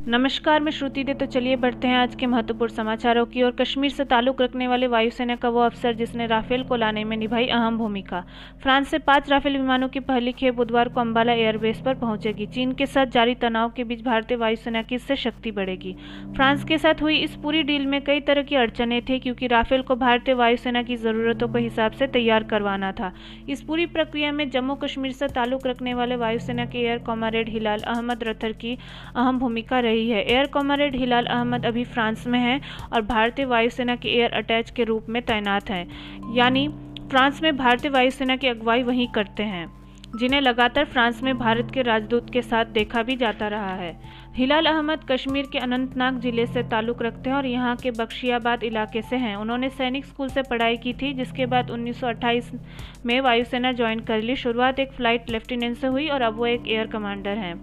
नमस्कार, मैं श्रुति दे तो चलिए बढ़ते हैं आज के महत्वपूर्ण समाचारों की ओर। कश्मीर से ताल्लुक रखने वाले वायुसेना का वो अफसर जिसने राफेल को लाने में निभाई अहम भूमिका। फ्रांस से पाँच राफेल विमानों की पहली खेप बुधवार को अंबाला एयरबेस पर पहुंचेगी। चीन के साथ जारी तनाव के बीच भारतीय वायुसेना की इससे शक्ति बढ़ेगी। फ्रांस के साथ हुई इस पूरी डील में कई तरह की अड़चने थी, क्योंकि राफेल को भारतीय वायुसेना की जरूरतों के हिसाब से तैयार करवाना था। इस पूरी प्रक्रिया में जम्मू कश्मीर से ताल्लुक रखने वाले वायुसेना के एयर कॉमारेड हिलाल अहमद रथर की अहम भूमिका रही है। एयर कॉमरेड हिलाल अहमद अभी फ्रांस में हैं और भारतीय वायुसेना के एयर अटैच के रूप में तैनात हैं। यानी फ्रांस में भारतीय वायुसेना की अगुवाई वहीं करते हैं, जिन्हें लगातार फ्रांस में भारत के राजदूत के साथ देखा भी जाता रहा है। हिलाल अहमद कश्मीर के अनंतनाग ज़िले से ताल्लुक़ रखते हैं और यहाँ के बख्शियाबाद इलाके से हैं। उन्होंने सैनिक स्कूल से पढ़ाई की थी, जिसके बाद 1928 में वायुसेना ज्वाइन कर ली। शुरुआत एक फ़्लाइट लेफ्टिनेंट से हुई और अब वो एक एयर कमांडर हैं।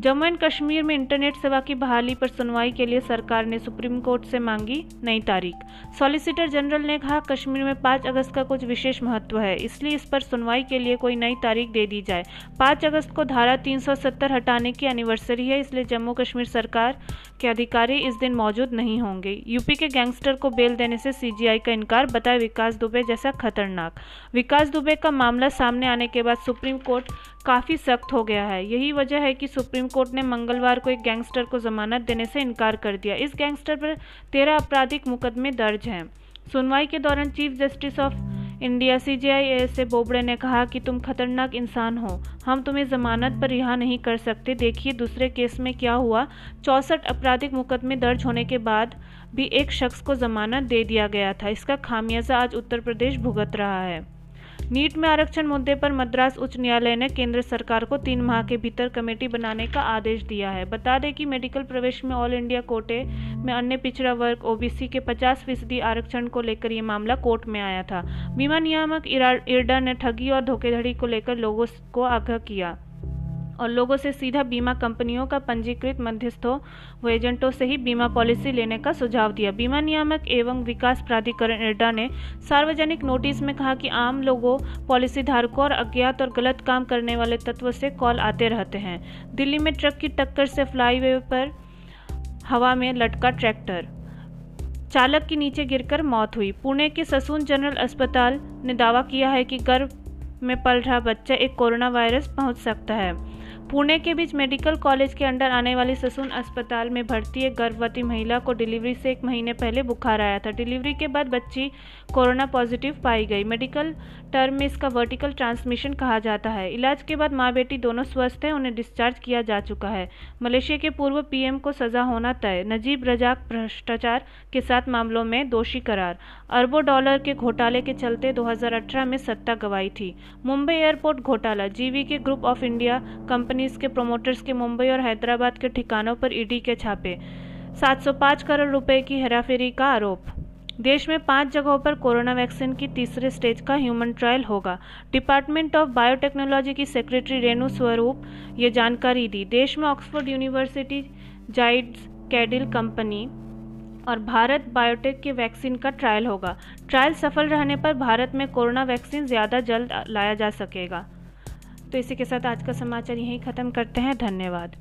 जम्मू एंड कश्मीर में इंटरनेट सेवा की बहाली पर सुनवाई के लिए सरकार ने सुप्रीम कोर्ट से मांगी नई तारीख। सॉलिसिटर जनरल ने कहा, कश्मीर में 5 अगस्त का कुछ विशेष महत्व है, इसलिए इस पर सुनवाई के लिए कोई नई तारीख दे दी जाए। 5 अगस्त को धारा 370 हटाने की एनिवर्सरी है, इसलिए जम्मू कश्मीर सरकार के अधिकारी इस दिन मौजूद नहीं होंगे। यूपी के गैंगस्टर को बेल देने से सीजीआई का इनकार बताया विकास दुबे जैसा खतरनाक। विकास दुबे का मामला सामने आने के बाद सुप्रीम कोर्ट काफ़ी सख्त हो गया है। यही वजह है कि सुप्रीम कोर्ट ने मंगलवार को एक गैंगस्टर को जमानत देने से इनकार कर दिया। इस गैंगस्टर पर तेरह आपराधिक मुकदमे दर्ज हैं। सुनवाई के दौरान chief justice of India CJI S A Bobde ने कहा कि तुम खतरनाक इंसान हो। हम तुम्हें जमानत पर रिहा नहीं कर सकते। देखिए दूसरे केस में क्या हुआ। चौंसठ आपराधिक मुकदमे दर्ज होने के बाद भी एक शख्स को जमानत दे दिया गया था। इसका खामियाजा आज उत्तर प्रदेश भुगत रहा है। नीट में आरक्षण मुद्दे पर मद्रास उच्च न्यायालय ने केंद्र सरकार को तीन माह के भीतर कमेटी बनाने का आदेश दिया है। बता दें कि मेडिकल प्रवेश में ऑल इंडिया कोटे में अन्य पिछड़ा वर्ग ओबीसी के 50 फ़ीसदी आरक्षण को लेकर ये मामला कोर्ट में आया था। बीमा नियामक इरडा ने ठगी और धोखेधड़ी को लेकर लोगों को आग्रह किया। और लोगों से सीधा बीमा कंपनियों का पंजीकृत मध्यस्थों व एजेंटों से ही बीमा पॉलिसी लेने का सुझाव दिया। बीमा नियामक एवं विकास प्राधिकरण इरडा ने सार्वजनिक नोटिस में कहा कि आम लोगों पॉलिसी धारकों और अज्ञात और गलत काम करने वाले तत्व से कॉल आते रहते हैं। दिल्ली में ट्रक की टक्कर से फ्लाईवे पर हवा में लटका ट्रैक्टर। चालक की नीचे गिरकर मौत हुई। पुणे के ससून जनरल अस्पताल ने दावा किया है कि गर्भ में पल रहा बच्चा एक कोरोना वायरस पहुँच सकता है। पुणे के बीच मेडिकल कॉलेज के अंडर आने वाली ससून अस्पताल में भर्ती एक गर्भवती महिला को डिलीवरी से एक महीने पहले बुखार आया था। डिलीवरी के बाद बच्ची कोरोना पॉजिटिव पाई गई। मेडिकल टर्म में इसका वर्टिकल ट्रांसमिशन कहा जाता है। इलाज के बाद माँ बेटी दोनों स्वस्थ हैं, उन्हें डिस्चार्ज किया जा चुका है। मलेशिया के पूर्व पीएम को सजा होना तय। नजीब रजाक भ्रष्टाचार के साथ मामलों में दोषी करार। अरबों डॉलर के घोटाले के चलते 2018 में सत्ता गवाई थी। मुंबई एयरपोर्ट घोटाला। जीवी के ग्रुप ऑफ़ इंडिया कंपनीज़ के प्रोमोटर्स के मुंबई और हैदराबाद के ठिकानों पर ईडी के छापे। 705 करोड़ रुपए की हेराफेरी का आरोप। देश में पाँच जगहों पर कोरोना वैक्सीन की तीसरे स्टेज का ह्यूमन ट्रायल होगा। डिपार्टमेंट ऑफ़ बायोटेक्नोलॉजी की सेक्रेटरी रेणु स्वरूप ये जानकारी दी। देश में Oxford University Zydus Cadila company और भारत बायोटेक के वैक्सीन का ट्रायल होगा। ट्रायल सफल रहने पर भारत में कोरोना वैक्सीन ज़्यादा जल्द लाया जा सकेगा। तो इसी के साथ आज का समाचार यहीं ख़त्म करते हैं। धन्यवाद।